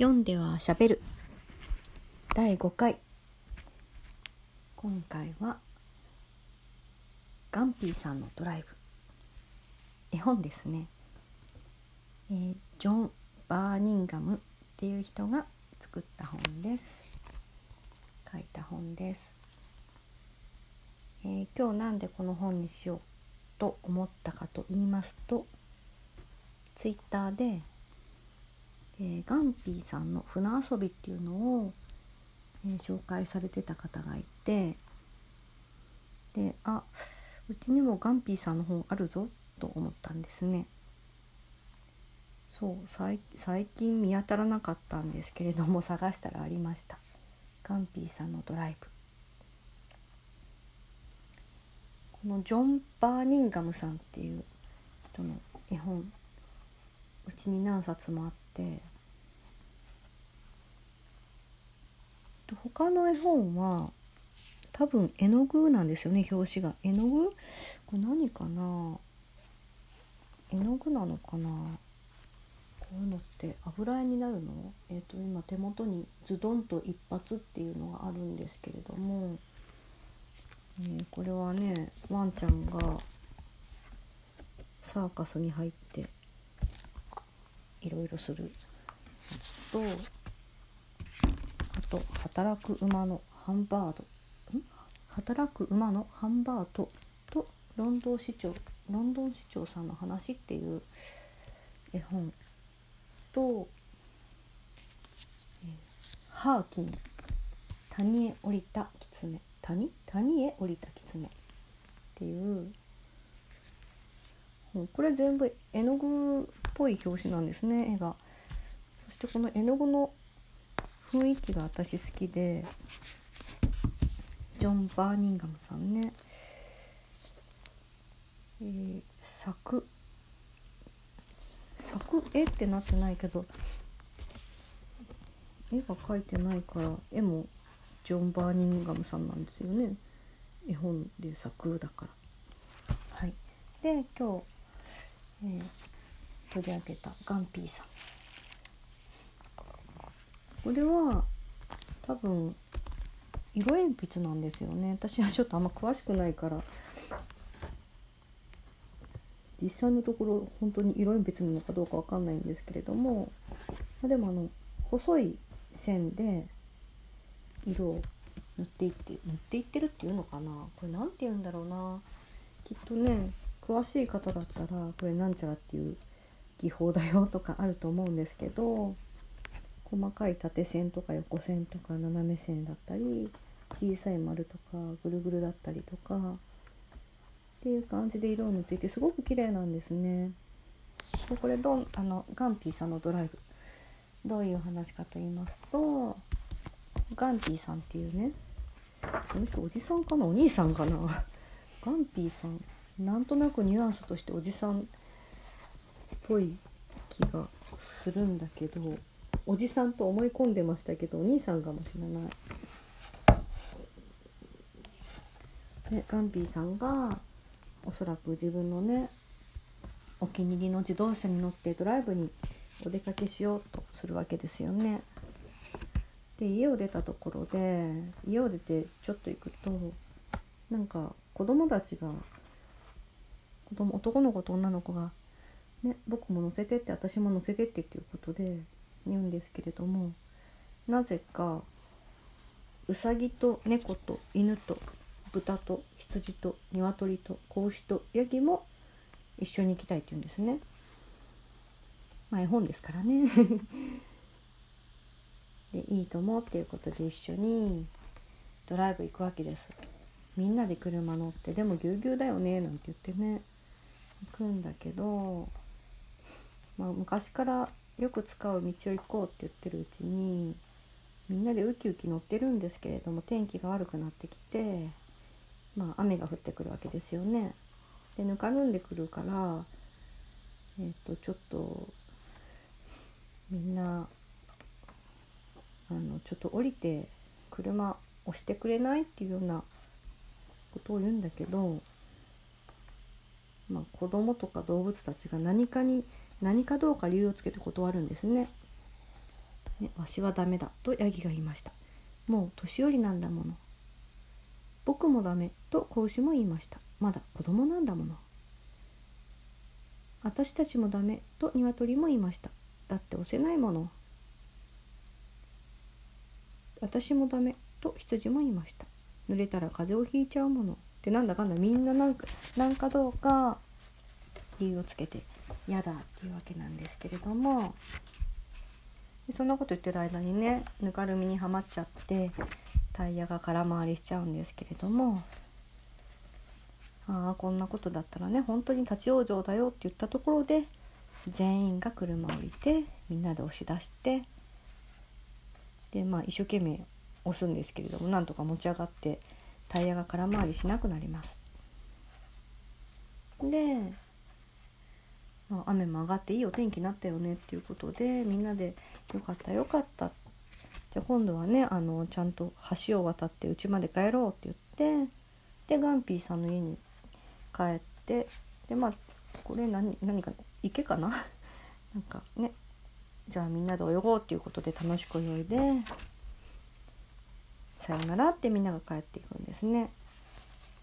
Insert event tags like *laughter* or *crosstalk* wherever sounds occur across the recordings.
読んではしゃべる。第5回。今回はガンピーさんのドライブ。絵本ですね、えー、ジョン・バーニンガムっていう人が作った本です。書いた本です、えー、今日なんでこの本にしようと思ったかと言いますとツイッターでえー、ガンピーさんの船遊びっていうのを、えー、紹介されてた方がいてであうちにもガンピーさんの本あるぞと思ったんですね。そう最近見当たらなかったんですけれども探したらありましたガンピーさんのドライブこのジョン・バーニンガムさんっていう人の絵本うちに何冊もあって他の絵本は多分絵の具なんですよね表紙が。絵の具？これ何かな？絵の具なのかな？こういうのって油絵になるの？えっ、ー、と今手元にズドンと一発っていうのがあるんですけれども、えー、これはねワンちゃんがサーカスに入っていろいろするやつとと働く馬のハンバード働く馬のハンバート。とロンドン市長ロンドン市長さんの話っていう絵本。と、えー、ハーキン谷へ降りた狐。谷？谷へ降りた狐っていうこれ全部絵の具っぽい表紙なんですね絵が。そしてこの絵の具の雰囲気が私好きでジョン・バーニンガムさんね、えー、作作絵ってなってないけど絵が描いてないから絵もジョン・バーニンガムさんなんですよね。絵本で作だから。はい。で今日、えー、取り上げたガンピーさん。これは多分色鉛筆なんですよね。私はちょっとあんま詳しくないから。実際のところ本当に色鉛筆なのかどうかわかんないんですけれども。でもあの細い線で色を塗っていって塗っていってるっていうのかな。これ何て言うんだろうな。きっとね詳しい方だったらこれなんちゃらっていう技法だよとかあると思うんですけど。細かい縦線とか横線とか斜め線だったり小さい丸とかぐるぐるだったりとかっていう感じで色を塗っていてすごく綺麗なんですね。でこれどんあのガンピーさんのドライブどういう話かと言いますとガンピーさんっていうねこの人おじさんかな？お兄さんかな？*laughs* ガンピーさんなんとなくニュアンスとしておじさんっぽい気がするんだけどおじさんと思い込んでましたけどお兄さんかもしれない。でガンピーさんがおそらく自分のねお気に入りの自動車に乗ってドライブにお出かけしようとするわけですよね。で家を出たところで家を出てちょっと行くとなんか子供たちが子供男の子と女の子が、ね「僕も乗せてって私も乗せてって」っていうことで言うんですけれどもなぜかうさぎと猫と犬と豚と羊と鶏と子牛とヤギも一緒に行きたいって言うんですね。まあ絵本ですからね *laughs* でいいと思うっていうことで一緒にドライブ行くわけです。みんなで車乗ってでもぎゅうぎゅうだよねなんて言ってね行くんだけど、まあ、昔からよく使う道を行こうって言ってるうちにみんなでウキウキ乗ってるんですけれども天気が悪くなってきてまあ雨が降ってくるわけですよね。でぬかるんでくるからえ、ー、とちょっとみんなあのちょっと降りて車押してくれないっていうようなことを言うんだけど、まあ、子供とか動物たちが何かに何かどうか理由をつけて断るんですね。ね、わしはダメだとヤギが言いました。もう年寄りなんだもの。僕もダメと子牛も言いました。まだ子供なんだもの。私たちもダメと鶏も言いました。だって押せないもの。私もダメと羊も言いました。濡れたら風邪をひいちゃうもの。ってなんだかんだみんななんかなんかどうか理由をつけて嫌だっていうわけなんですけれどもそんなこと言ってる間にねぬかるみにはまっちゃってタイヤが空回りしちゃうんですけれどもああこんなことだったらね本当に立ち往生だよって言ったところで全員が車を降りてみんなで押し出してでまあ一生懸命押すんですけれどもなんとか持ち上がってタイヤが空回りしなくなります。で、雨も上がっていいお天気になったよねっていうことでみんなで「よかったよかった」じゃあ今度はねあのちゃんと橋を渡って家まで帰ろうって言ってでガンピーさんの家に帰ってでまあこれ何何か池かな？*laughs* なんかねじゃあみんなで泳ごうっていうことで楽しく泳いでさよならってみんなが帰っていくんですね。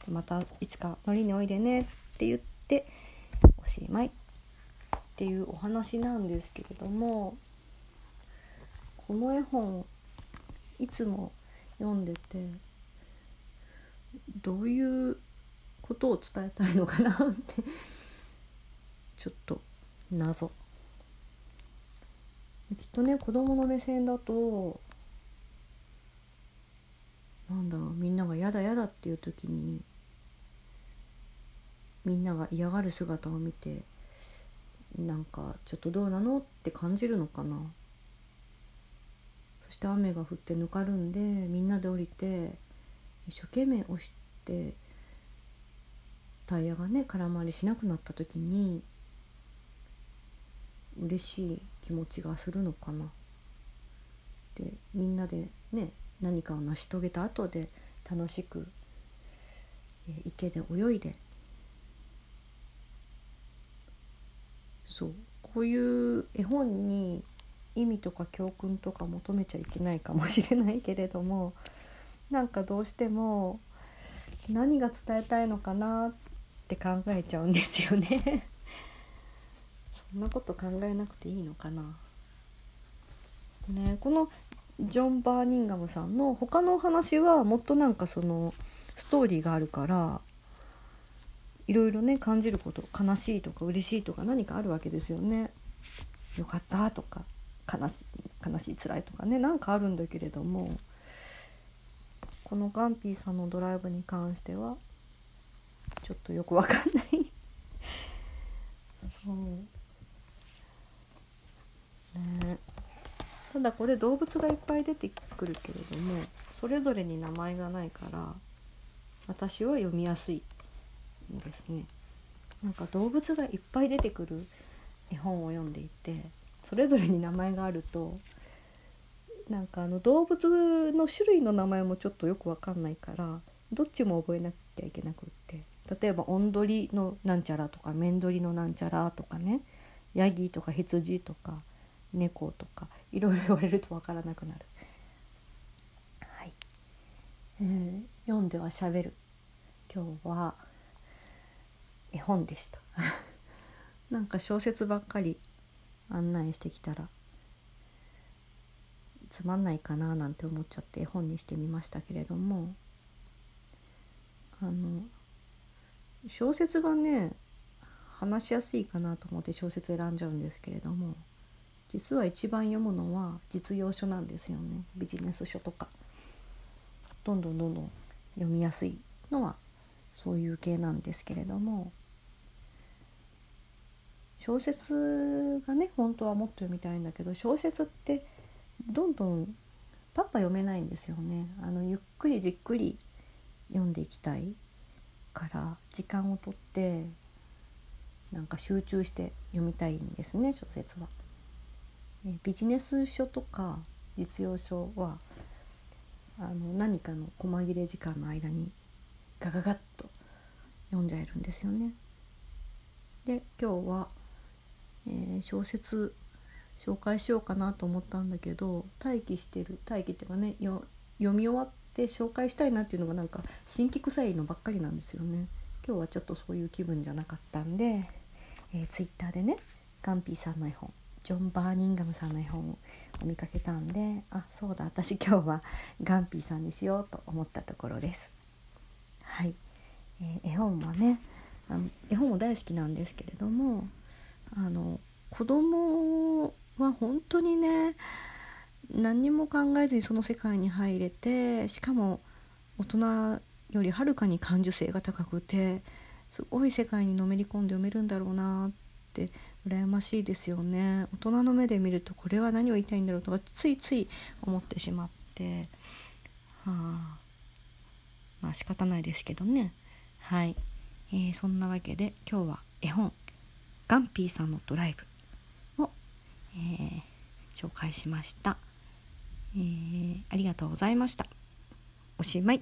またいつか乗りにおいでねって言っておしまい。っていうお話なんですけれどもこの絵本いつも読んでてどういうことを伝えたいのかなってちょっと謎。きっとね子供の目線だとなんだろうみんなが嫌だ嫌だっていう時にみんなが嫌がる姿を見てなんかちょっとどうなのって感じるのかなそして雨が降ってぬかるんでみんなで降りて一生懸命押してタイヤがね空回りしなくなった時に嬉しい気持ちがするのかな。でみんなでね何かを成し遂げた後で楽しく、池で泳いでそうこういう絵本に意味とか教訓とか求めちゃいけないかもしれないけれどもなんかどうしても何が伝えたいのかなって考えちゃうんですよねそんなこと考えなくていいのかな。ね、このジョン・バーニンガムさんの他のお話はもっとなんかそのストーリーがあるからいろいろね感じること悲しいとか嬉しいとか何かあるわけですよね。よかったとか悲しい悲しい辛いとかね何かあるんだけれどもこのガンピーさんのドライブに関してはちょっとよくわかんない。そう。ね。ただこれ動物がいっぱい出てくるけれどもそれぞれに名前がないから私は読みやすい。ですね。なんか動物がいっぱい出てくる絵本を読んでいてそれぞれに名前があるとなんかあの動物の種類の名前もちょっとよくわかんないからどっちも覚えなきゃいけなくって例えばオンドリのなんちゃらとかメンドリのなんちゃらとかねヤギとか羊とか猫とかいろいろ言われるとわからなくなる。はい、えー、読んではしゃべる今日は絵本でした *laughs* なんか小説ばっかり案内してきたらつまんないかななんて思っちゃって絵本にしてみましたけれどもあの小説がね話しやすいかなと思って小説選んじゃうんですけれども実は一番読むのは実用書なんですよねビジネス書とか。どんどんどんどん読みやすいのはそういう系なんですけれども小説がね本当はもっと読みたいんだけど小説ってどんどんパッパ読めないんですよねあのゆっくりじっくり読んでいきたいから時間をとってなんか集中して読みたいんですね小説は。ビジネス書とか実用書はあの何かの細切れ時間の間にガガガッと読んじゃえるんですよね。で今日は、えー、小説紹介しようかなと思ったんだけど待機してる待機っていうかね読み終わって紹介したいなっていうのがなんか新規臭いのばっかりなんですよね。今日はちょっとそういう気分じゃなかったんで、えー、ツイッターでねガンピーさんの絵本ジョン・バーニンガムさんの絵本を見かけたんであそうだ私今日はガンピーさんにしようと思ったところです。はい、えー、絵本はねあの絵本も大好きなんですけれどもあの子供は本当にね何にも考えずにその世界に入れてしかも大人よりはるかに感受性が高くてすごい世界にのめり込んで読めるんだろうなって羨ましいですよね。大人の目で見るとこれは何を言いたいんだろうとかついつい思ってしまって。はあ。仕方ないですけどね。はい、えー、そんなわけで今日は絵本「ガンピーさんのドライブを」えー、紹介しました、えー、ありがとうございました。おしまい。